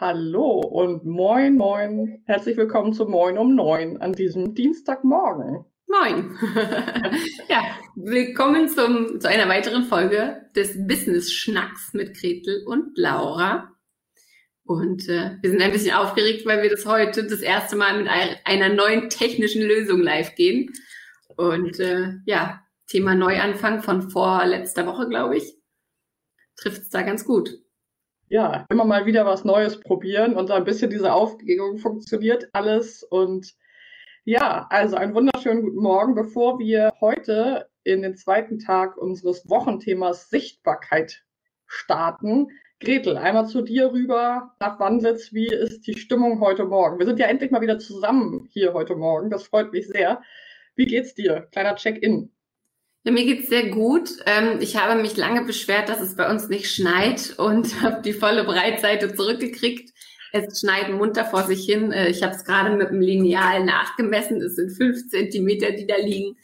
Hallo und moin, moin. Herzlich willkommen zu Moin um neun an diesem Dienstagmorgen. Moin. ja, willkommen zum, zu einer weiteren Folge des Business Schnacks mit Gretel und Laura. Und äh, wir sind ein bisschen aufgeregt, weil wir das heute das erste Mal mit einer neuen technischen Lösung live gehen. Und äh, ja, Thema Neuanfang von vorletzter Woche, glaube ich, trifft es da ganz gut. Ja, immer mal wieder was Neues probieren und so ein bisschen diese Aufregung funktioniert alles. Und ja, also einen wunderschönen guten Morgen, bevor wir heute in den zweiten Tag unseres Wochenthemas Sichtbarkeit starten Gretel, einmal zu dir rüber nach Wandlitz. Wie ist die Stimmung heute Morgen? Wir sind ja endlich mal wieder zusammen hier heute Morgen. Das freut mich sehr. Wie geht's dir? Kleiner Check-in. Ja, mir geht's sehr gut. Ähm, ich habe mich lange beschwert, dass es bei uns nicht schneit und habe die volle Breitseite zurückgekriegt. Es schneit munter vor sich hin. Äh, ich habe es gerade mit dem Lineal nachgemessen. Es sind fünf Zentimeter, die da liegen.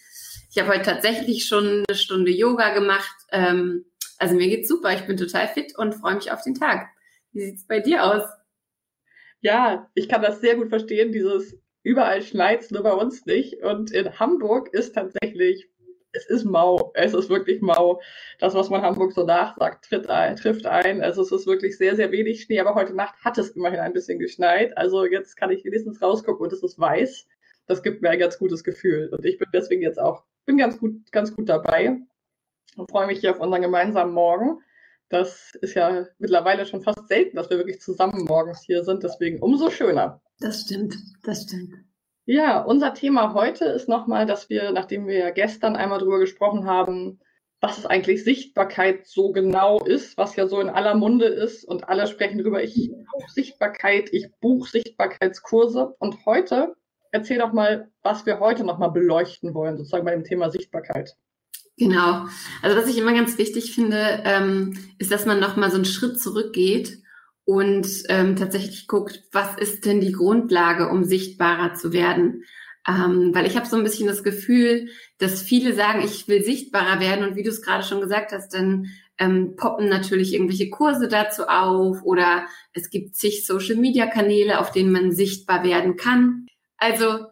Ich habe heute tatsächlich schon eine Stunde Yoga gemacht. Ähm, also mir geht's super. Ich bin total fit und freue mich auf den Tag. Wie sieht's bei dir aus? Ja, ich kann das sehr gut verstehen. Dieses überall schneit's, nur bei uns nicht. Und in Hamburg ist tatsächlich, es ist mau. Es ist wirklich mau. Das, was man Hamburg so nachsagt, tritt ein, trifft ein. Also es ist wirklich sehr, sehr wenig Schnee. Aber heute Nacht hat es immerhin ein bisschen geschneit. Also jetzt kann ich wenigstens rausgucken und es ist weiß. Das gibt mir ein ganz gutes Gefühl. Und ich bin deswegen jetzt auch, bin ganz gut, ganz gut dabei und freue mich hier auf unseren gemeinsamen Morgen. Das ist ja mittlerweile schon fast selten, dass wir wirklich zusammen morgens hier sind, deswegen umso schöner. Das stimmt, das stimmt. Ja, unser Thema heute ist nochmal, dass wir, nachdem wir gestern einmal drüber gesprochen haben, was es eigentlich Sichtbarkeit so genau ist, was ja so in aller Munde ist und alle sprechen darüber, ich buche Sichtbarkeit, ich buche Sichtbarkeitskurse und heute erzähl doch mal, was wir heute nochmal beleuchten wollen, sozusagen bei dem Thema Sichtbarkeit. Genau. Also was ich immer ganz wichtig finde, ähm, ist, dass man nochmal so einen Schritt zurückgeht und ähm, tatsächlich guckt, was ist denn die Grundlage, um sichtbarer zu werden. Ähm, weil ich habe so ein bisschen das Gefühl, dass viele sagen, ich will sichtbarer werden und wie du es gerade schon gesagt hast, dann ähm, poppen natürlich irgendwelche Kurse dazu auf oder es gibt zig Social-Media-Kanäle, auf denen man sichtbar werden kann. Also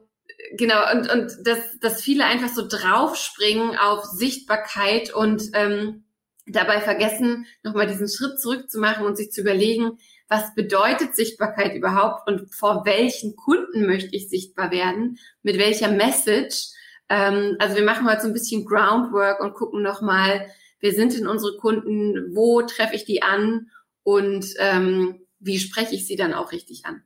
genau, und, und dass, dass viele einfach so draufspringen auf Sichtbarkeit und ähm, dabei vergessen, nochmal diesen Schritt zurückzumachen und sich zu überlegen, was bedeutet Sichtbarkeit überhaupt und vor welchen Kunden möchte ich sichtbar werden, mit welcher Message. Ähm, also wir machen heute so ein bisschen Groundwork und gucken nochmal, wer sind denn unsere Kunden, wo treffe ich die an und ähm, wie spreche ich sie dann auch richtig an.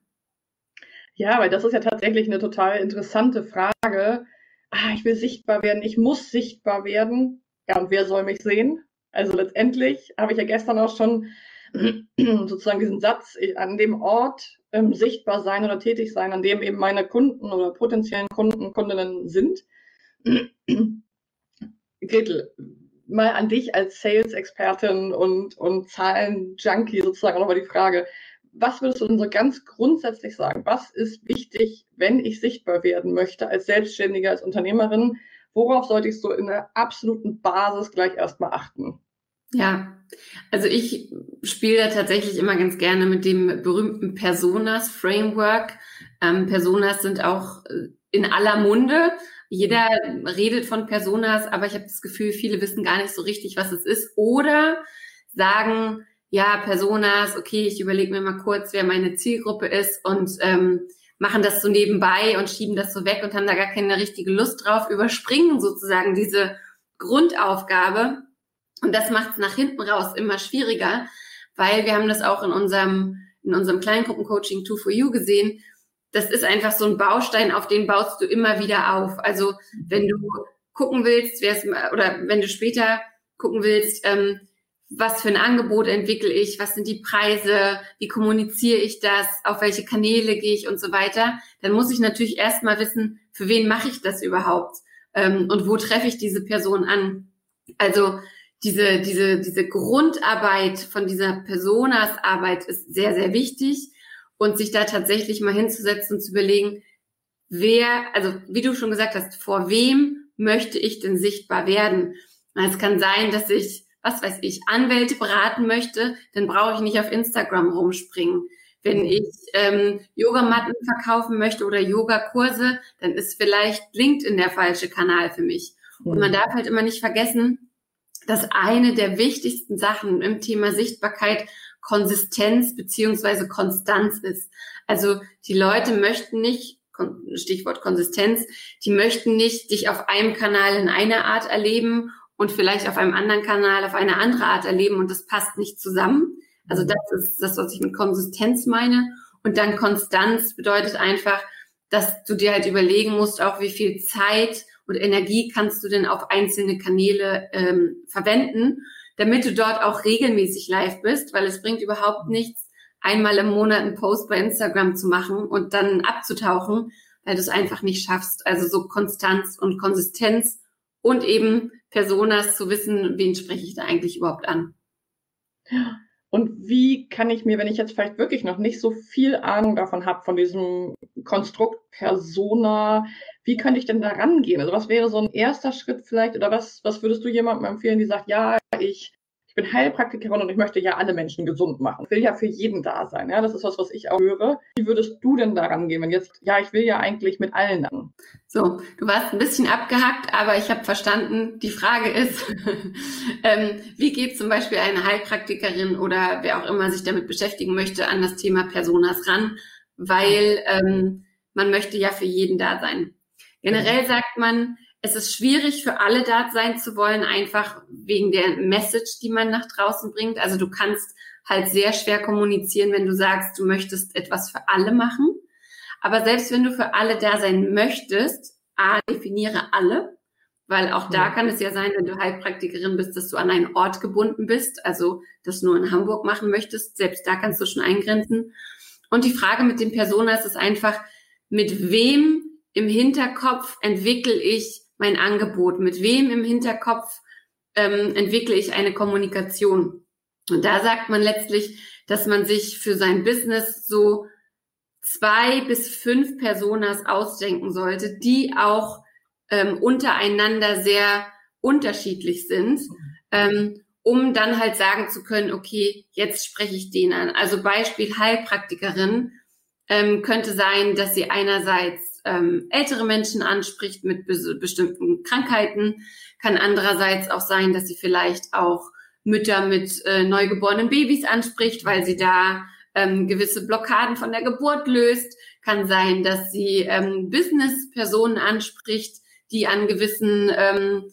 Ja, weil das ist ja tatsächlich eine total interessante Frage. Ah, ich will sichtbar werden, ich muss sichtbar werden. Ja, und wer soll mich sehen? Also letztendlich habe ich ja gestern auch schon sozusagen diesen Satz an dem Ort ähm, sichtbar sein oder tätig sein, an dem eben meine Kunden oder potenziellen Kunden, Kundinnen sind. Gretel, mal an dich als Sales-Expertin und, und Zahlen-Junkie sozusagen nochmal die Frage, was würdest du denn so ganz grundsätzlich sagen? Was ist wichtig, wenn ich sichtbar werden möchte als Selbstständige, als Unternehmerin? Worauf sollte ich so in der absoluten Basis gleich erstmal achten? Ja, also ich spiele tatsächlich immer ganz gerne mit dem berühmten Personas Framework. Ähm, Personas sind auch äh, in aller Munde. Jeder redet von Personas, aber ich habe das Gefühl, viele wissen gar nicht so richtig, was es ist oder sagen, ja, Personas, okay, ich überlege mir mal kurz, wer meine Zielgruppe ist und ähm, machen das so nebenbei und schieben das so weg und haben da gar keine richtige Lust drauf, überspringen sozusagen diese Grundaufgabe. Und das macht es nach hinten raus immer schwieriger, weil wir haben das auch in unserem, in unserem Kleingruppencoaching 2 for You gesehen. Das ist einfach so ein Baustein, auf den baust du immer wieder auf. Also wenn du gucken willst, oder wenn du später gucken willst, ähm, was für ein Angebot entwickle ich, was sind die Preise, wie kommuniziere ich das, auf welche Kanäle gehe ich und so weiter, dann muss ich natürlich erstmal wissen, für wen mache ich das überhaupt ähm, und wo treffe ich diese Person an. Also diese, diese, diese Grundarbeit von dieser Personasarbeit ist sehr, sehr wichtig und sich da tatsächlich mal hinzusetzen und zu überlegen, wer, also wie du schon gesagt hast, vor wem möchte ich denn sichtbar werden? Es kann sein, dass ich was weiß ich, Anwälte beraten möchte, dann brauche ich nicht auf Instagram rumspringen. Wenn ich ähm, Yogamatten verkaufen möchte oder Yogakurse, dann ist vielleicht LinkedIn der falsche Kanal für mich. Und man darf halt immer nicht vergessen, dass eine der wichtigsten Sachen im Thema Sichtbarkeit Konsistenz beziehungsweise Konstanz ist. Also die Leute möchten nicht, Stichwort Konsistenz, die möchten nicht dich auf einem Kanal in einer Art erleben und vielleicht auf einem anderen Kanal auf eine andere Art erleben und das passt nicht zusammen. Also mhm. das ist das, was ich mit Konsistenz meine. Und dann Konstanz bedeutet einfach, dass du dir halt überlegen musst, auch wie viel Zeit und Energie kannst du denn auf einzelne Kanäle ähm, verwenden, damit du dort auch regelmäßig live bist, weil es bringt überhaupt nichts, einmal im Monat einen Post bei Instagram zu machen und dann abzutauchen, weil du es einfach nicht schaffst. Also so Konstanz und Konsistenz und eben Personas zu wissen, wen spreche ich da eigentlich überhaupt an. Und wie kann ich mir, wenn ich jetzt vielleicht wirklich noch nicht so viel Ahnung davon habe, von diesem Konstrukt Persona, wie könnte ich denn da rangehen? Also was wäre so ein erster Schritt vielleicht oder was, was würdest du jemandem empfehlen, die sagt, ja, ich bin Heilpraktikerin und ich möchte ja alle Menschen gesund machen. Ich will ja für jeden da sein. Ja, das ist was, was ich auch höre. Wie würdest du denn daran gehen, wenn jetzt, ja, ich will ja eigentlich mit allen dann? So, du warst ein bisschen abgehackt, aber ich habe verstanden, die Frage ist, ähm, wie geht zum Beispiel eine Heilpraktikerin oder wer auch immer sich damit beschäftigen möchte an das Thema Personas ran, weil ähm, man möchte ja für jeden da sein. Generell sagt man, es ist schwierig für alle da sein zu wollen, einfach wegen der Message, die man nach draußen bringt. Also du kannst halt sehr schwer kommunizieren, wenn du sagst, du möchtest etwas für alle machen. Aber selbst wenn du für alle da sein möchtest, A, definiere alle, weil auch da kann es ja sein, wenn du Heilpraktikerin bist, dass du an einen Ort gebunden bist, also das nur in Hamburg machen möchtest. Selbst da kannst du schon eingrenzen. Und die Frage mit den Personas ist einfach, mit wem im Hinterkopf entwickle ich mein Angebot? Mit wem im Hinterkopf ähm, entwickle ich eine Kommunikation? Und da sagt man letztlich, dass man sich für sein Business so zwei bis fünf Personas ausdenken sollte, die auch ähm, untereinander sehr unterschiedlich sind, ähm, um dann halt sagen zu können, okay, jetzt spreche ich den an. Also Beispiel Heilpraktikerin ähm, könnte sein, dass sie einerseits ähm, ältere Menschen anspricht mit be bestimmten Krankheiten. Kann andererseits auch sein, dass sie vielleicht auch Mütter mit äh, neugeborenen Babys anspricht, weil sie da ähm, gewisse Blockaden von der Geburt löst. Kann sein, dass sie ähm, Business-Personen anspricht, die an gewissen ähm,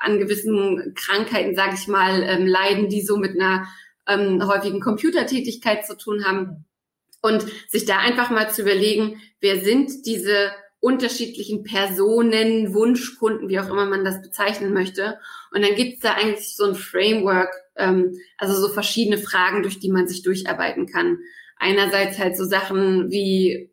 an gewissen Krankheiten, sage ich mal, ähm, leiden, die so mit einer ähm, häufigen Computertätigkeit zu tun haben. Und sich da einfach mal zu überlegen, wer sind diese unterschiedlichen Personen, Wunschkunden, wie auch immer man das bezeichnen möchte. Und dann gibt's da eigentlich so ein Framework, ähm, also so verschiedene Fragen, durch die man sich durcharbeiten kann. Einerseits halt so Sachen wie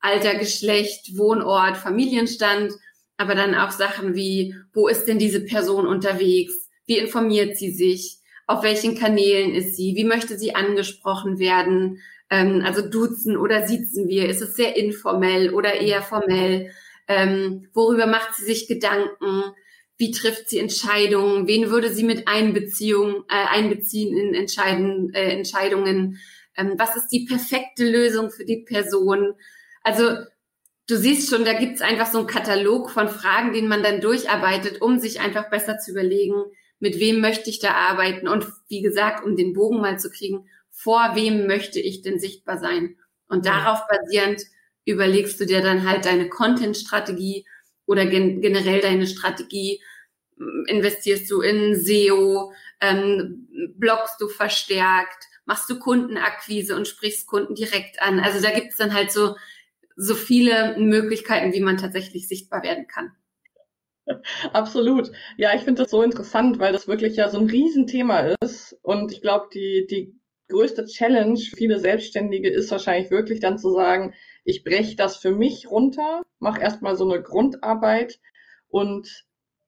Alter, Geschlecht, Wohnort, Familienstand, aber dann auch Sachen wie, wo ist denn diese Person unterwegs? Wie informiert sie sich? Auf welchen Kanälen ist sie? Wie möchte sie angesprochen werden? Ähm, also duzen oder siezen wir? Ist es sehr informell oder eher formell? Ähm, worüber macht sie sich Gedanken? Wie trifft sie Entscheidungen? Wen würde sie mit Einbeziehung, äh, einbeziehen in Entscheiden, äh, Entscheidungen? Ähm, was ist die perfekte Lösung für die Person? Also du siehst schon, da gibt's einfach so einen Katalog von Fragen, den man dann durcharbeitet, um sich einfach besser zu überlegen, mit wem möchte ich da arbeiten und wie gesagt, um den Bogen mal zu kriegen, vor wem möchte ich denn sichtbar sein? Und darauf basierend überlegst du dir dann halt deine Content-Strategie oder gen generell deine Strategie. Investierst du in SEO, ähm, bloggst du verstärkt, machst du Kundenakquise und sprichst Kunden direkt an. Also da gibt es dann halt so, so viele Möglichkeiten, wie man tatsächlich sichtbar werden kann. Absolut. Ja, ich finde das so interessant, weil das wirklich ja so ein Riesenthema ist. Und ich glaube, die, die größte Challenge für viele Selbstständige ist wahrscheinlich wirklich dann zu sagen, ich breche das für mich runter, mache erstmal so eine Grundarbeit und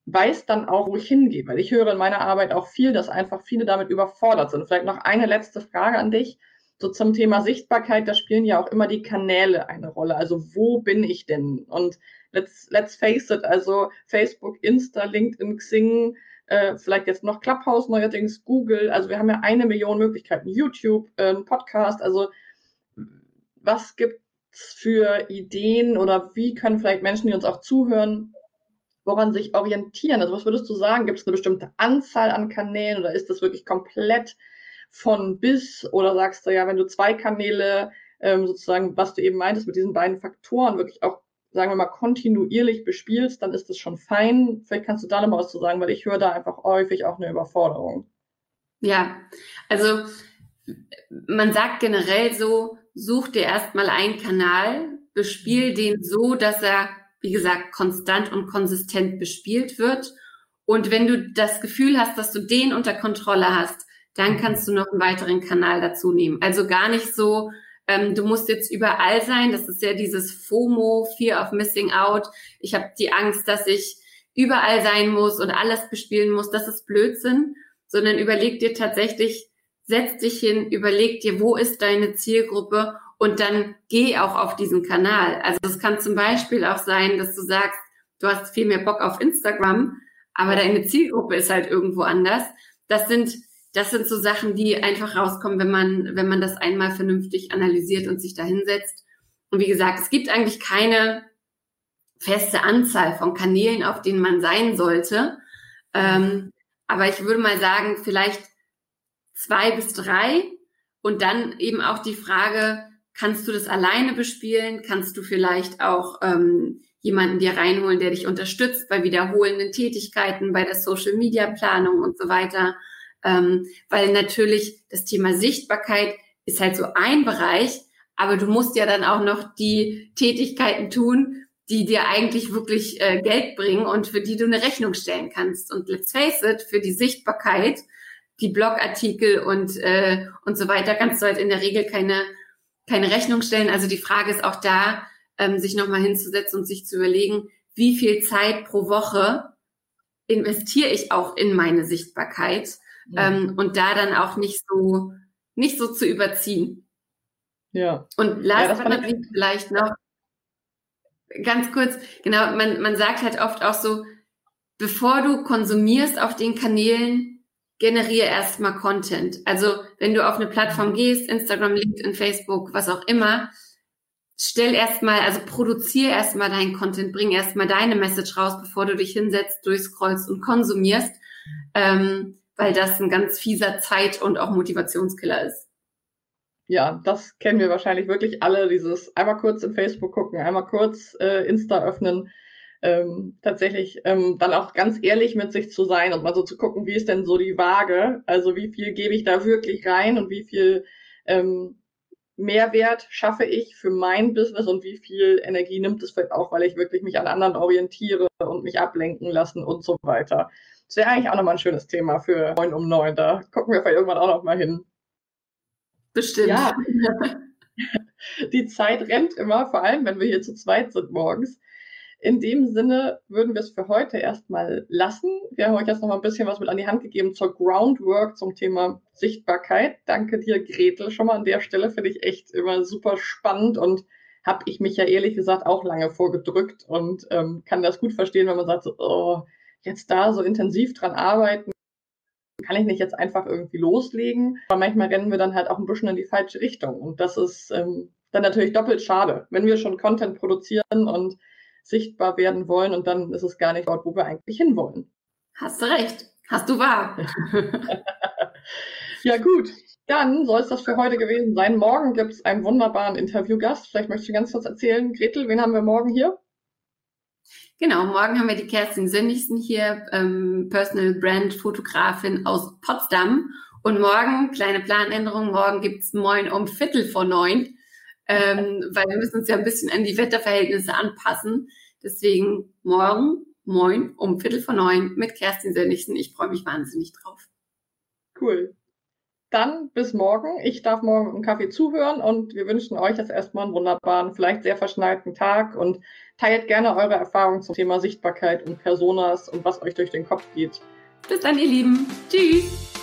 weiß dann auch, wo ich hingehe. Weil ich höre in meiner Arbeit auch viel, dass einfach viele damit überfordert sind. Vielleicht noch eine letzte Frage an dich. So zum Thema Sichtbarkeit, da spielen ja auch immer die Kanäle eine Rolle. Also wo bin ich denn? Und let's, let's face it, also Facebook, Insta, LinkedIn, Xing, äh, vielleicht jetzt noch Clubhouse, neuerdings Google. Also wir haben ja eine Million Möglichkeiten. YouTube, äh, Podcast. Also was gibt's für Ideen oder wie können vielleicht Menschen, die uns auch zuhören, woran sich orientieren? Also was würdest du sagen? Gibt es eine bestimmte Anzahl an Kanälen oder ist das wirklich komplett von bis? Oder sagst du ja, wenn du zwei Kanäle ähm, sozusagen, was du eben meintest, mit diesen beiden Faktoren wirklich auch sagen wir mal, kontinuierlich bespielst, dann ist das schon fein. Vielleicht kannst du da nochmal was zu sagen, weil ich höre da einfach häufig auch eine Überforderung. Ja, also man sagt generell so, such dir erstmal einen Kanal, bespiel den so, dass er, wie gesagt, konstant und konsistent bespielt wird. Und wenn du das Gefühl hast, dass du den unter Kontrolle hast, dann kannst du noch einen weiteren Kanal dazu nehmen. Also gar nicht so, ähm, du musst jetzt überall sein. Das ist ja dieses FOMO, Fear of Missing Out. Ich habe die Angst, dass ich überall sein muss und alles bespielen muss. Das ist Blödsinn, sondern überleg dir tatsächlich, setz dich hin, überleg dir, wo ist deine Zielgruppe und dann geh auch auf diesen Kanal. Also es kann zum Beispiel auch sein, dass du sagst, du hast viel mehr Bock auf Instagram, aber deine Zielgruppe ist halt irgendwo anders. Das sind das sind so Sachen, die einfach rauskommen, wenn man, wenn man das einmal vernünftig analysiert und sich da hinsetzt. Und wie gesagt, es gibt eigentlich keine feste Anzahl von Kanälen, auf denen man sein sollte. Ähm, aber ich würde mal sagen, vielleicht zwei bis drei. Und dann eben auch die Frage, kannst du das alleine bespielen? Kannst du vielleicht auch ähm, jemanden dir reinholen, der dich unterstützt bei wiederholenden Tätigkeiten, bei der Social-Media-Planung und so weiter? Ähm, weil natürlich das Thema Sichtbarkeit ist halt so ein Bereich, aber du musst ja dann auch noch die Tätigkeiten tun, die dir eigentlich wirklich äh, Geld bringen und für die du eine Rechnung stellen kannst. Und let's face it, für die Sichtbarkeit, die Blogartikel und äh, und so weiter, kannst du halt in der Regel keine keine Rechnung stellen. Also die Frage ist auch da, ähm, sich nochmal hinzusetzen und sich zu überlegen, wie viel Zeit pro Woche investiere ich auch in meine Sichtbarkeit ähm, und da dann auch nicht so, nicht so zu überziehen. Ja. Und last ja, but not least vielleicht noch ganz kurz, genau, man, man sagt halt oft auch so, bevor du konsumierst auf den Kanälen, generiere erstmal Content. Also wenn du auf eine Plattform mhm. gehst, Instagram, LinkedIn, Facebook, was auch immer, stell erstmal, also produziere erstmal deinen Content, bring erstmal deine Message raus, bevor du dich hinsetzt, durchscrollst und konsumierst. Ähm, weil das ein ganz fieser Zeit- und auch Motivationskiller ist. Ja, das kennen wir wahrscheinlich wirklich alle, dieses einmal kurz in Facebook gucken, einmal kurz äh, Insta öffnen, ähm, tatsächlich ähm, dann auch ganz ehrlich mit sich zu sein und mal so zu gucken, wie ist denn so die Waage, also wie viel gebe ich da wirklich rein und wie viel ähm, Mehrwert schaffe ich für mein Business und wie viel Energie nimmt es vielleicht auch, weil ich wirklich mich an anderen orientiere und mich ablenken lassen und so weiter. Das wäre eigentlich auch nochmal ein schönes Thema für 9 um 9. Da gucken wir vielleicht irgendwann auch noch mal hin. Bestimmt. Ja. Die Zeit rennt immer, vor allem wenn wir hier zu zweit sind morgens. In dem Sinne würden wir es für heute erstmal lassen. Wir haben euch jetzt noch mal ein bisschen was mit an die Hand gegeben zur Groundwork zum Thema Sichtbarkeit. Danke dir, Gretel, schon mal an der Stelle. Finde ich echt immer super spannend und habe ich mich ja ehrlich gesagt auch lange vorgedrückt und ähm, kann das gut verstehen, wenn man sagt, so, oh, jetzt da so intensiv dran arbeiten, kann ich nicht jetzt einfach irgendwie loslegen. Aber manchmal rennen wir dann halt auch ein bisschen in die falsche Richtung. Und das ist ähm, dann natürlich doppelt schade, wenn wir schon Content produzieren und sichtbar werden wollen und dann ist es gar nicht dort, wo wir eigentlich hinwollen. Hast du recht. Hast du wahr. ja, gut. Dann soll es das für heute gewesen sein. Morgen gibt es einen wunderbaren Interviewgast. Vielleicht möchtest du ganz kurz erzählen, Gretel, wen haben wir morgen hier? Genau, morgen haben wir die Kerstin Sönnigsen hier, ähm, Personal Brand Fotografin aus Potsdam. Und morgen, kleine Planänderung, morgen gibt's Moin um Viertel vor neun, ähm, weil wir müssen uns ja ein bisschen an die Wetterverhältnisse anpassen. Deswegen morgen, Moin um Viertel vor neun mit Kerstin Sönnigsen. Ich freue mich wahnsinnig drauf. Cool. Dann bis morgen. Ich darf morgen im Kaffee zuhören und wir wünschen euch jetzt erstmal einen wunderbaren, vielleicht sehr verschneiten Tag und teilt gerne eure Erfahrungen zum Thema Sichtbarkeit und Personas und was euch durch den Kopf geht. Bis dann, ihr Lieben. Tschüss.